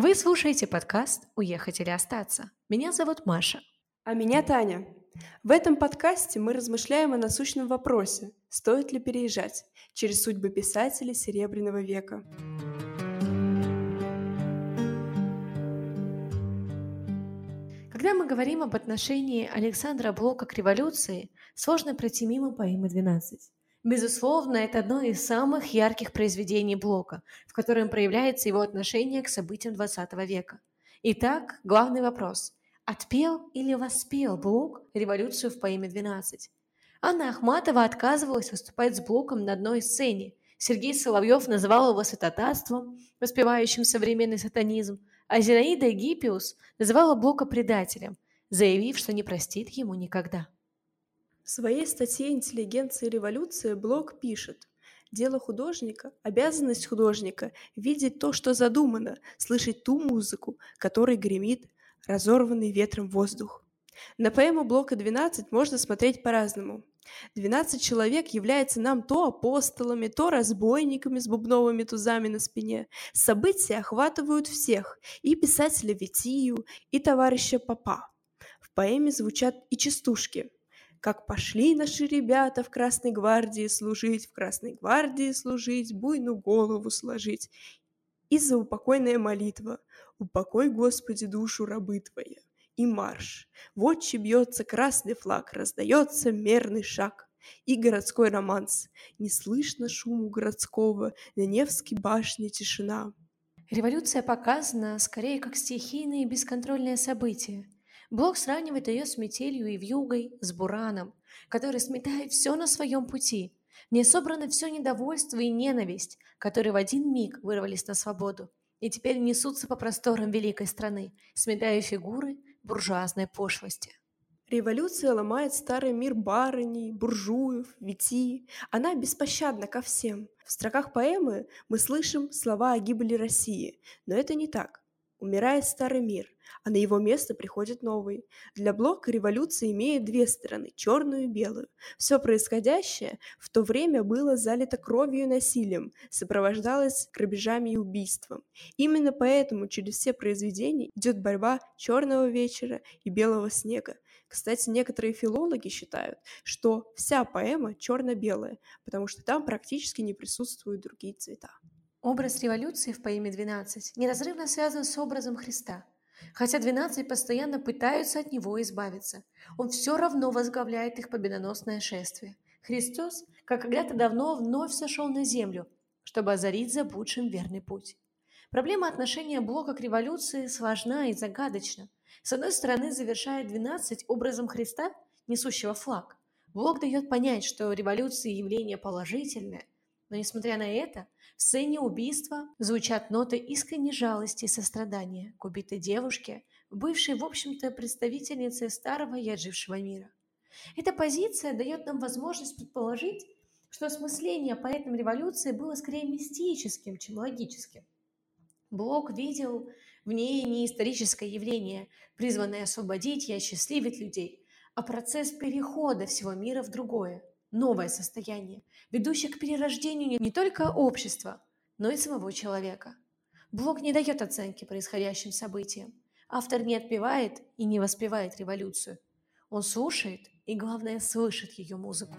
Вы слушаете подкаст «Уехать или остаться». Меня зовут Маша. А меня Таня. В этом подкасте мы размышляем о насущном вопросе, стоит ли переезжать, через судьбы писателей Серебряного века. Когда мы говорим об отношении Александра Блока к революции, сложно пройти мимо поэмы «12». Безусловно, это одно из самых ярких произведений Блока, в котором проявляется его отношение к событиям XX века. Итак, главный вопрос. Отпел или воспел Блок революцию в поэме «12»? Анна Ахматова отказывалась выступать с Блоком на одной сцене. Сергей Соловьев называл его святотатством, воспевающим современный сатанизм, а Зинаида Гиппиус называла Блока предателем, заявив, что не простит ему никогда. В своей статье «Интеллигенция и революция» Блок пишет Дело художника, обязанность художника – видеть то, что задумано, слышать ту музыку, которой гремит разорванный ветром воздух. На поэму Блока 12 можно смотреть по-разному. 12 человек являются нам то апостолами, то разбойниками с бубновыми тузами на спине. События охватывают всех – и писателя Витию, и товарища Папа. В поэме звучат и частушки – как пошли наши ребята в Красной гвардии служить, в Красной гвардии служить, буйну голову сложить. И за упокойная молитва, упокой, Господи, душу рабы Твоя. И марш. Вот бьется красный флаг, раздается мерный шаг. И городской романс. Не слышно шуму городского, на Невской башне тишина. Революция показана скорее как стихийное и бесконтрольное событие – Блок сравнивает ее с метелью и вьюгой, с бураном, который сметает все на своем пути. В ней собрано все недовольство и ненависть, которые в один миг вырвались на свободу и теперь несутся по просторам великой страны, сметая фигуры буржуазной пошлости. Революция ломает старый мир барыней, буржуев, вити. Она беспощадна ко всем. В строках поэмы мы слышим слова о гибели России, но это не так. Умирает старый мир, а на его место приходит новый. Для Блока революция имеет две стороны – черную и белую. Все происходящее в то время было залито кровью и насилием, сопровождалось грабежами и убийством. Именно поэтому через все произведения идет борьба черного вечера и белого снега. Кстати, некоторые филологи считают, что вся поэма черно-белая, потому что там практически не присутствуют другие цвета. Образ революции в поэме «12» неразрывно связан с образом Христа. Хотя двенадцать постоянно пытаются от него избавиться, он все равно возглавляет их победоносное шествие. Христос, как когда-то давно, вновь сошел на землю, чтобы озарить забудшим верный путь. Проблема отношения Блока к революции сложна и загадочна. С одной стороны, завершает 12 образом Христа, несущего флаг. Блок дает понять, что революция – явление положительное – но, несмотря на это, в сцене убийства звучат ноты искренней жалости и сострадания к убитой девушке, бывшей, в общем-то, представительницей старого и отжившего мира. Эта позиция дает нам возможность предположить, что осмысление поэтом революции было скорее мистическим, чем логическим. Блок видел в ней не историческое явление, призванное освободить и осчастливить людей, а процесс перехода всего мира в другое, новое состояние, ведущее к перерождению не только общества, но и самого человека. Блок не дает оценки происходящим событиям. Автор не отпевает и не воспевает революцию. Он слушает и, главное, слышит ее музыку.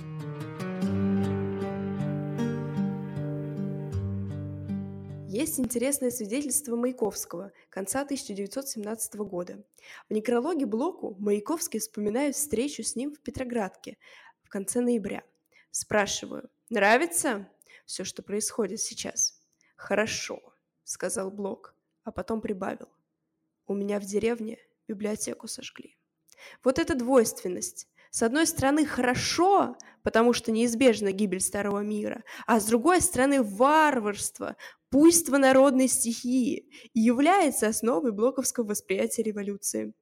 Есть интересное свидетельство Маяковского конца 1917 года. В некрологе Блоку Маяковский вспоминает встречу с ним в Петроградке, в конце ноября. Спрашиваю, нравится все, что происходит сейчас? Хорошо, сказал Блок, а потом прибавил. У меня в деревне библиотеку сожгли. Вот эта двойственность. С одной стороны, хорошо, потому что неизбежна гибель старого мира, а с другой стороны, варварство, буйство народной стихии является основой блоковского восприятия революции.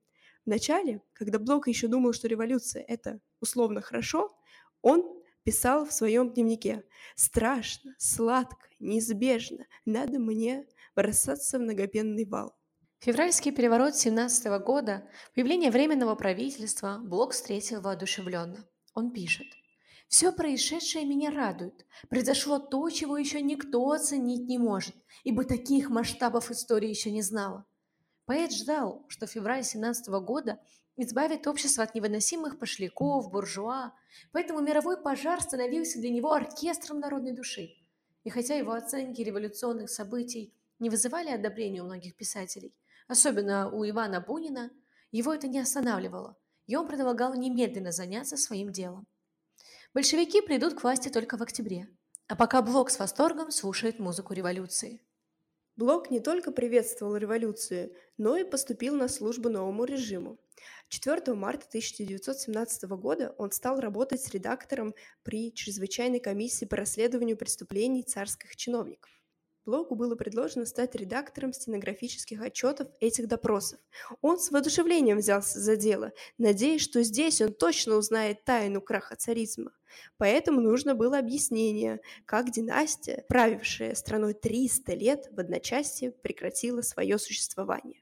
Вначале, когда Блок еще думал, что революция – это условно хорошо, он писал в своем дневнике «Страшно, сладко, неизбежно, надо мне бросаться в многопенный вал». Февральский переворот 17 года, появление Временного правительства, Блок встретил воодушевленно. Он пишет Все происшедшее меня радует. Произошло то, чего еще никто оценить не может, ибо таких масштабов истории еще не знала. Поэт ждал, что февраль 17 года избавит общество от невыносимых пошляков, буржуа, поэтому мировой пожар становился для него оркестром народной души. И хотя его оценки революционных событий не вызывали одобрения у многих писателей, особенно у Ивана Бунина, его это не останавливало, и он предлагал немедленно заняться своим делом. Большевики придут к власти только в октябре, а пока Блок с восторгом слушает музыку революции. Блок не только приветствовал революцию, но и поступил на службу новому режиму. 4 марта 1917 года он стал работать редактором при Чрезвычайной комиссии по расследованию преступлений царских чиновников. Блоку было предложено стать редактором стенографических отчетов этих допросов. Он с воодушевлением взялся за дело, надеясь, что здесь он точно узнает тайну краха царизма. Поэтому нужно было объяснение, как династия, правившая страной 300 лет, в одночасье прекратила свое существование.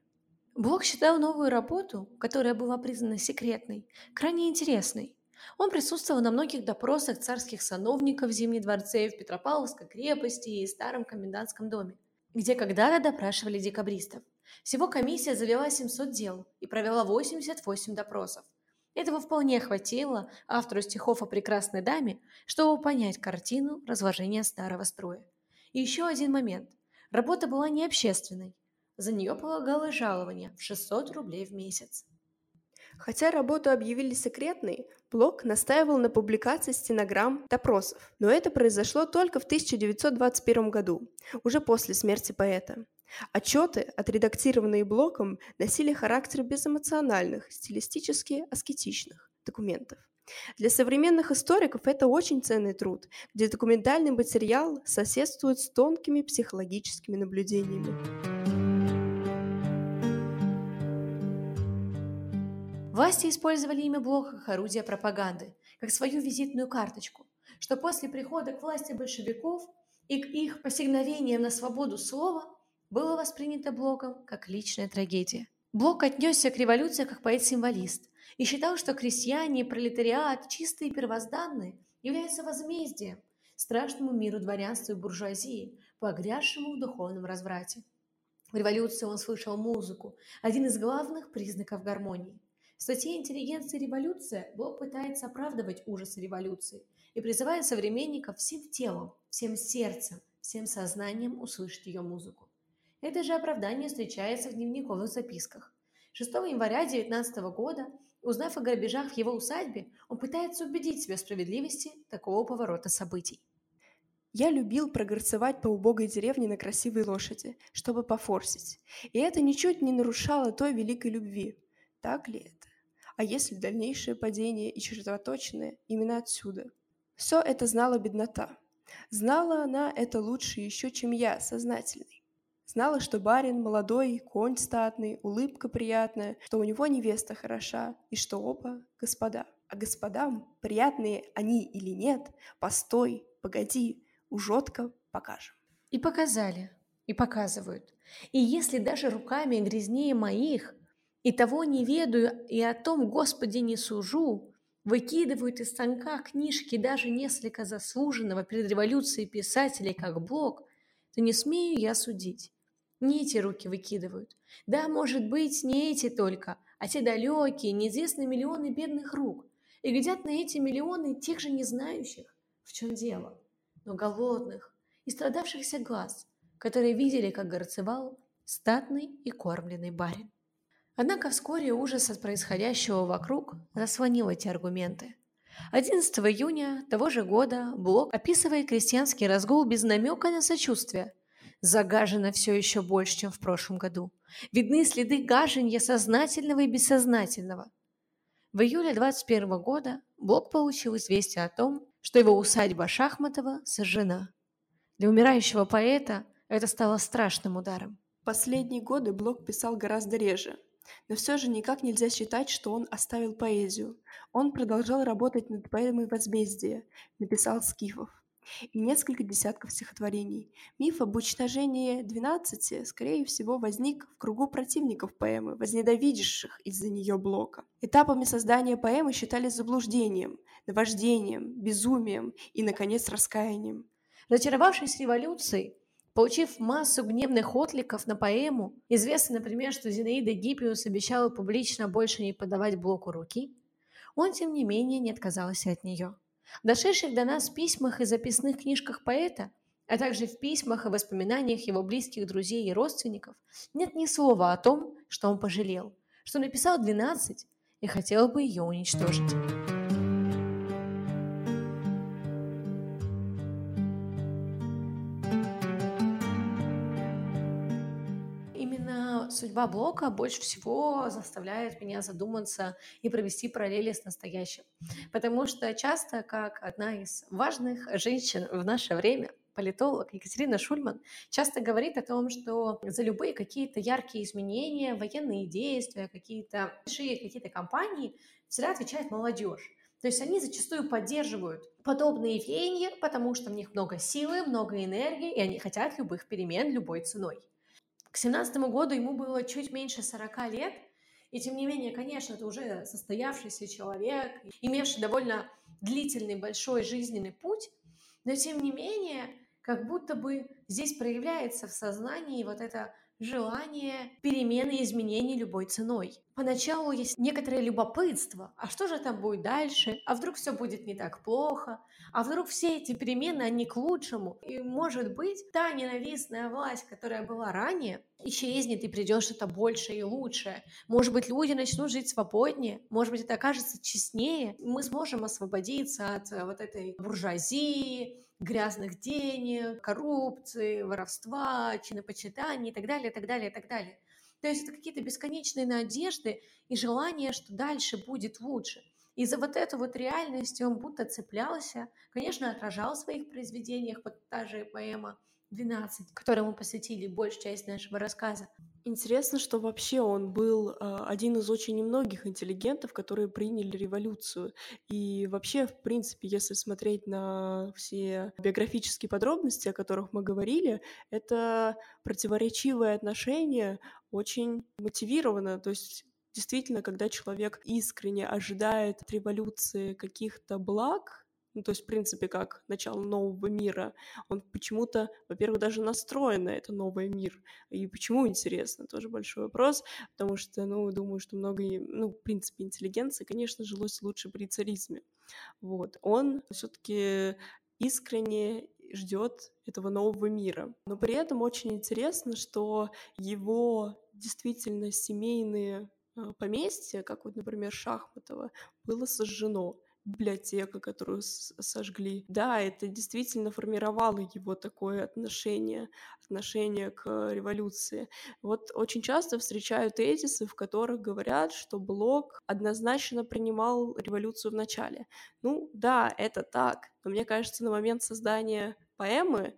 Блок считал новую работу, которая была признана секретной, крайне интересной. Он присутствовал на многих допросах царских сановников в Зимнем дворце, в Петропавловской крепости и Старом комендантском доме, где когда-то допрашивали декабристов. Всего комиссия завела 700 дел и провела 88 допросов. Этого вполне хватило автору стихов о прекрасной даме, чтобы понять картину разложения старого строя. И еще один момент. Работа была не общественной. За нее полагалось жалование в 600 рублей в месяц. Хотя работу объявили секретной, Блок настаивал на публикации стенограмм допросов, но это произошло только в 1921 году, уже после смерти поэта. Отчеты, отредактированные Блоком, носили характер безэмоциональных, стилистически аскетичных документов. Для современных историков это очень ценный труд, где документальный материал соседствует с тонкими психологическими наблюдениями. Власти использовали имя Блока как орудие пропаганды, как свою визитную карточку, что после прихода к власти большевиков и к их посигновениям на свободу слова было воспринято Блоком как личная трагедия. Блок отнесся к революции как поэт-символист и считал, что крестьяне пролетариат, чистые и первозданные, являются возмездием страшному миру дворянства и буржуазии, погрязшему в духовном разврате. В революции он слышал музыку, один из главных признаков гармонии. В статье «Интеллигенция и революция» Блок пытается оправдывать ужасы революции и призывает современников всем телом, всем сердцем, всем сознанием услышать ее музыку. Это же оправдание встречается в дневниковых записках. 6 января 19 года, узнав о грабежах в его усадьбе, он пытается убедить себя в справедливости такого поворота событий. Я любил прогорцевать по убогой деревне на красивой лошади, чтобы пофорсить. И это ничуть не нарушало той великой любви. Так ли это? А если дальнейшее падение и чертоточное именно отсюда? Все это знала беднота. Знала она это лучше еще, чем я, сознательный. Знала, что барин молодой, конь статный, улыбка приятная, что у него невеста хороша, и что оба господа. А господам, приятные они или нет, постой, погоди, ужотко покажем. И показали, и показывают. И если даже руками грязнее моих, и того не ведаю, и о том, Господи, не сужу, выкидывают из станка книжки даже несколько заслуженного перед революцией писателей как Блок, то не смею я судить. Не эти руки выкидывают. Да, может быть, не эти только, а те далекие, неизвестные миллионы бедных рук. И глядят на эти миллионы тех же не знающих, в чем дело, но голодных и страдавшихся глаз, которые видели, как горцевал статный и кормленный барин. Однако вскоре ужас от происходящего вокруг заслонил эти аргументы. 11 июня того же года Блок описывает крестьянский разгул без намека на сочувствие. Загажено все еще больше, чем в прошлом году. Видны следы гаженья сознательного и бессознательного. В июле 21 года Блок получил известие о том, что его усадьба Шахматова сожжена. Для умирающего поэта это стало страшным ударом. Последние годы Блок писал гораздо реже, но все же никак нельзя считать, что он оставил поэзию. Он продолжал работать над поэмой «Возмездие», написал «Скифов». и несколько десятков стихотворений. Миф об уничтожении двенадцати, скорее всего, возник в кругу противников поэмы, возненавидевших из-за нее Блока. Этапами создания поэмы считали заблуждением, наваждением, безумием и, наконец, раскаянием. Разочаровавшись революцией, Получив массу гневных откликов на поэму, известно, например, что Зинаида Гиппиус обещала публично больше не подавать блоку руки, он, тем не менее, не отказался от нее. В дошедших до нас письмах и записных книжках поэта, а также в письмах и воспоминаниях его близких друзей и родственников нет ни слова о том, что он пожалел, что написал 12 и хотел бы ее уничтожить. Судьба Блока больше всего заставляет меня задуматься и провести параллели с настоящим. Потому что часто, как одна из важных женщин в наше время, политолог Екатерина Шульман часто говорит о том, что за любые какие-то яркие изменения, военные действия, какие-то большие какие-то кампании всегда отвечает молодежь. То есть они зачастую поддерживают подобные веяния, потому что в них много силы, много энергии, и они хотят любых перемен любой ценой. К семнадцатому году ему было чуть меньше 40 лет, и тем не менее, конечно, это уже состоявшийся человек, имевший довольно длительный большой жизненный путь, но тем не менее, как будто бы здесь проявляется в сознании вот это желание перемены и изменений любой ценой. Поначалу есть некоторое любопытство, а что же там будет дальше, а вдруг все будет не так плохо, а вдруг все эти перемены, они к лучшему, и может быть та ненавистная власть, которая была ранее, исчезнет и придет что-то большее и лучшее. Может быть, люди начнут жить свободнее, может быть, это окажется честнее, мы сможем освободиться от э, вот этой буржуазии, грязных денег, коррупции, воровства, чинопочитания и так далее, и так далее, и так далее. То есть это какие-то бесконечные надежды и желание, что дальше будет лучше. И за вот эту вот реальность он будто цеплялся, конечно, отражал в своих произведениях, вот та же поэма 12, которому посвятили большую часть нашего рассказа. Интересно, что вообще он был э, один из очень немногих интеллигентов, которые приняли революцию. И вообще, в принципе, если смотреть на все биографические подробности, о которых мы говорили, это противоречивое отношение очень мотивировано. То есть действительно, когда человек искренне ожидает от революции каких-то благ, ну, то есть, в принципе, как начало нового мира, он почему-то, во-первых, даже настроен на это новый мир. И почему, интересно, тоже большой вопрос, потому что, ну, думаю, что много, ну, в принципе, интеллигенции, конечно, жилось лучше при царизме. Вот. Он все таки искренне ждет этого нового мира. Но при этом очень интересно, что его действительно семейные э, поместья, как вот, например, Шахматова, было сожжено библиотека, которую сожгли. Да, это действительно формировало его такое отношение, отношение к революции. Вот очень часто встречаю тезисы, в которых говорят, что Блок однозначно принимал революцию в начале. Ну да, это так, но мне кажется, на момент создания поэмы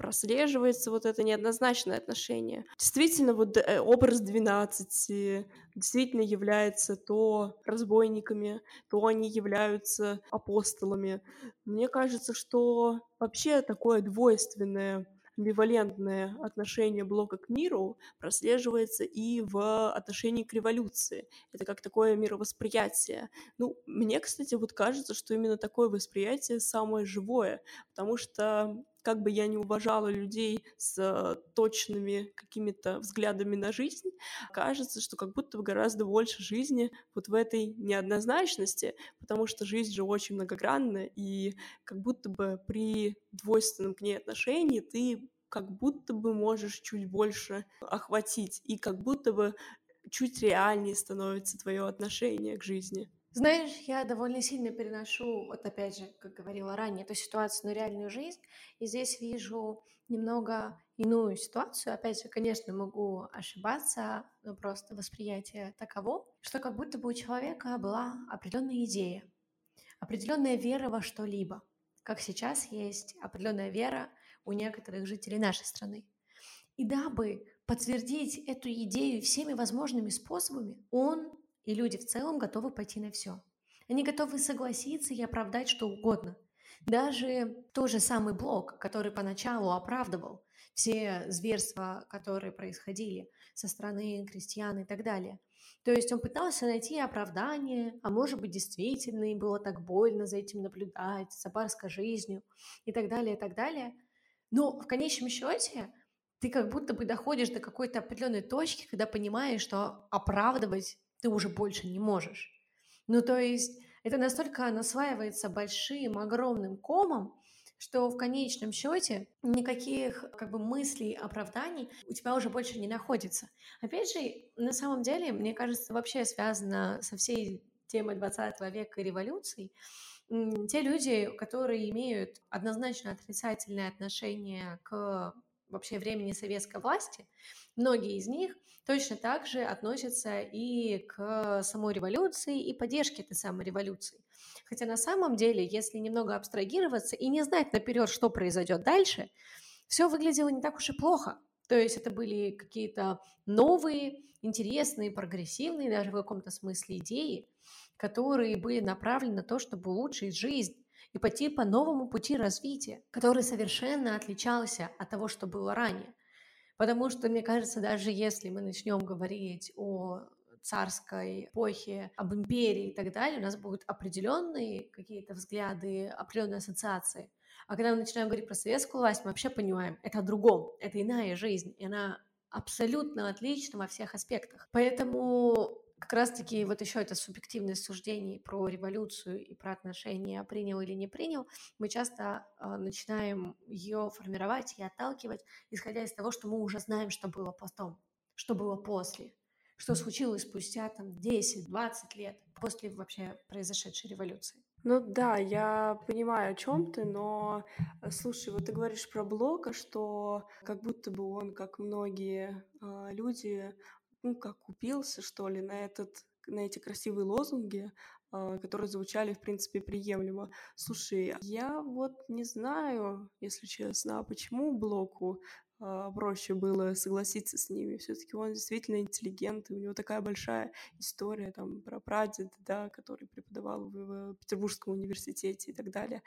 прослеживается вот это неоднозначное отношение. Действительно, вот э, образ 12 действительно является то разбойниками, то они являются апостолами. Мне кажется, что вообще такое двойственное амбивалентное отношение Блока к миру прослеживается и в отношении к революции. Это как такое мировосприятие. Ну, мне, кстати, вот кажется, что именно такое восприятие самое живое, потому что как бы я не уважала людей с э, точными какими-то взглядами на жизнь, кажется, что как будто бы гораздо больше жизни вот в этой неоднозначности, потому что жизнь же очень многогранна, и как будто бы при двойственном к ней отношении ты как будто бы можешь чуть больше охватить, и как будто бы чуть реальнее становится твое отношение к жизни. Знаешь, я довольно сильно переношу, вот опять же, как говорила ранее, эту ситуацию на реальную жизнь, и здесь вижу немного иную ситуацию. Опять же, конечно, могу ошибаться, но просто восприятие таково, что как будто бы у человека была определенная идея, определенная вера во что-либо, как сейчас есть определенная вера у некоторых жителей нашей страны. И дабы подтвердить эту идею всеми возможными способами, он и люди в целом готовы пойти на все. Они готовы согласиться и оправдать что угодно. Даже тот же самый Блок, который поначалу оправдывал все зверства, которые происходили со стороны крестьян и так далее. То есть он пытался найти оправдание, а может быть действительно им было так больно за этим наблюдать, за барской жизнью и так далее, и так далее. Но в конечном счете ты как будто бы доходишь до какой-то определенной точки, когда понимаешь, что оправдывать ты уже больше не можешь. Ну, то есть это настолько насваивается большим, огромным комом, что в конечном счете никаких как бы мыслей, оправданий у тебя уже больше не находится. Опять же, на самом деле, мне кажется, вообще связано со всей темой 20 века и революций, те люди, которые имеют однозначно отрицательное отношение к вообще времени советской власти, многие из них точно так же относятся и к самой революции и поддержке этой самой революции. Хотя на самом деле, если немного абстрагироваться и не знать наперед, что произойдет дальше, все выглядело не так уж и плохо. То есть это были какие-то новые, интересные, прогрессивные даже в каком-то смысле идеи, которые были направлены на то, чтобы улучшить жизнь и пойти по новому пути развития, который совершенно отличался от того, что было ранее. Потому что, мне кажется, даже если мы начнем говорить о царской эпохе, об империи и так далее, у нас будут определенные какие-то взгляды, определенные ассоциации. А когда мы начинаем говорить про советскую власть, мы вообще понимаем, это о другом, это иная жизнь, и она абсолютно отлична во всех аспектах. Поэтому как раз-таки вот еще это субъективное суждение про революцию и про отношения принял или не принял, мы часто э, начинаем ее формировать и отталкивать, исходя из того, что мы уже знаем, что было потом, что было после, что случилось спустя там 10-20 лет после вообще произошедшей революции. Ну да, я понимаю, о чем ты, но э, слушай, вот ты говоришь про Блока, что как будто бы он, как многие э, люди, ну, как купился, что ли, на этот на эти красивые лозунги, э, которые звучали, в принципе, приемлемо. Слушай, я вот не знаю, если честно, а почему Блоку э, проще было согласиться с ними. Все-таки он действительно интеллигент, и у него такая большая история там про прадеда, да, который преподавал в, в Петербургском университете и так далее.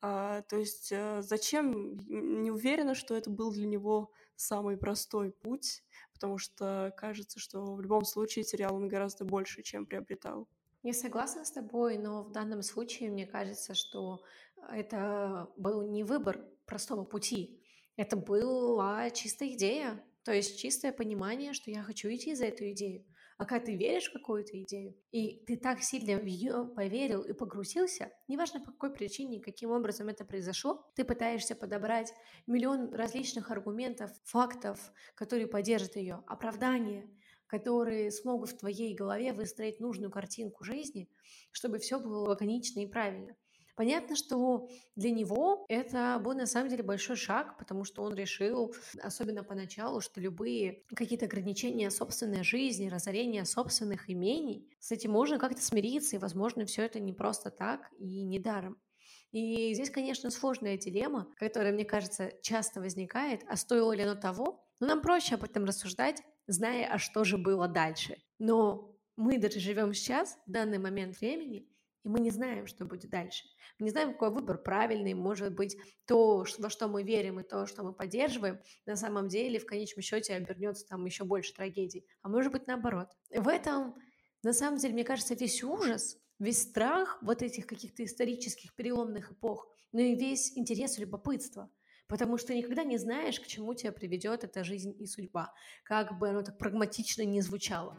А, то есть э, зачем? Не уверена, что это был для него самый простой путь, потому что кажется, что в любом случае терял он гораздо больше, чем приобретал. Я согласна с тобой, но в данном случае мне кажется, что это был не выбор простого пути, это была чистая идея, то есть чистое понимание, что я хочу идти за эту идею. А когда ты веришь в какую-то идею, и ты так сильно в нее поверил и погрузился, неважно по какой причине, каким образом это произошло, ты пытаешься подобрать миллион различных аргументов, фактов, которые поддержат ее, оправдания, которые смогут в твоей голове выстроить нужную картинку жизни, чтобы все было лаконично и правильно. Понятно, что для него это был на самом деле большой шаг, потому что он решил, особенно поначалу, что любые какие-то ограничения собственной жизни, разорения собственных имений, с этим можно как-то смириться, и, возможно, все это не просто так и не даром. И здесь, конечно, сложная дилемма, которая, мне кажется, часто возникает, а стоило ли оно того? Но нам проще об этом рассуждать, зная, а что же было дальше. Но мы даже живем сейчас, в данный момент времени, и мы не знаем, что будет дальше. Мы не знаем, какой выбор правильный. Может быть, то, во что мы верим и то, что мы поддерживаем, на самом деле в конечном счете обернется там еще больше трагедий. А может быть, наоборот. В этом, на самом деле, мне кажется, весь ужас, весь страх вот этих каких-то исторических переломных эпох, но и весь интерес и любопытство. Потому что никогда не знаешь, к чему тебя приведет эта жизнь и судьба, как бы оно так прагматично не звучало.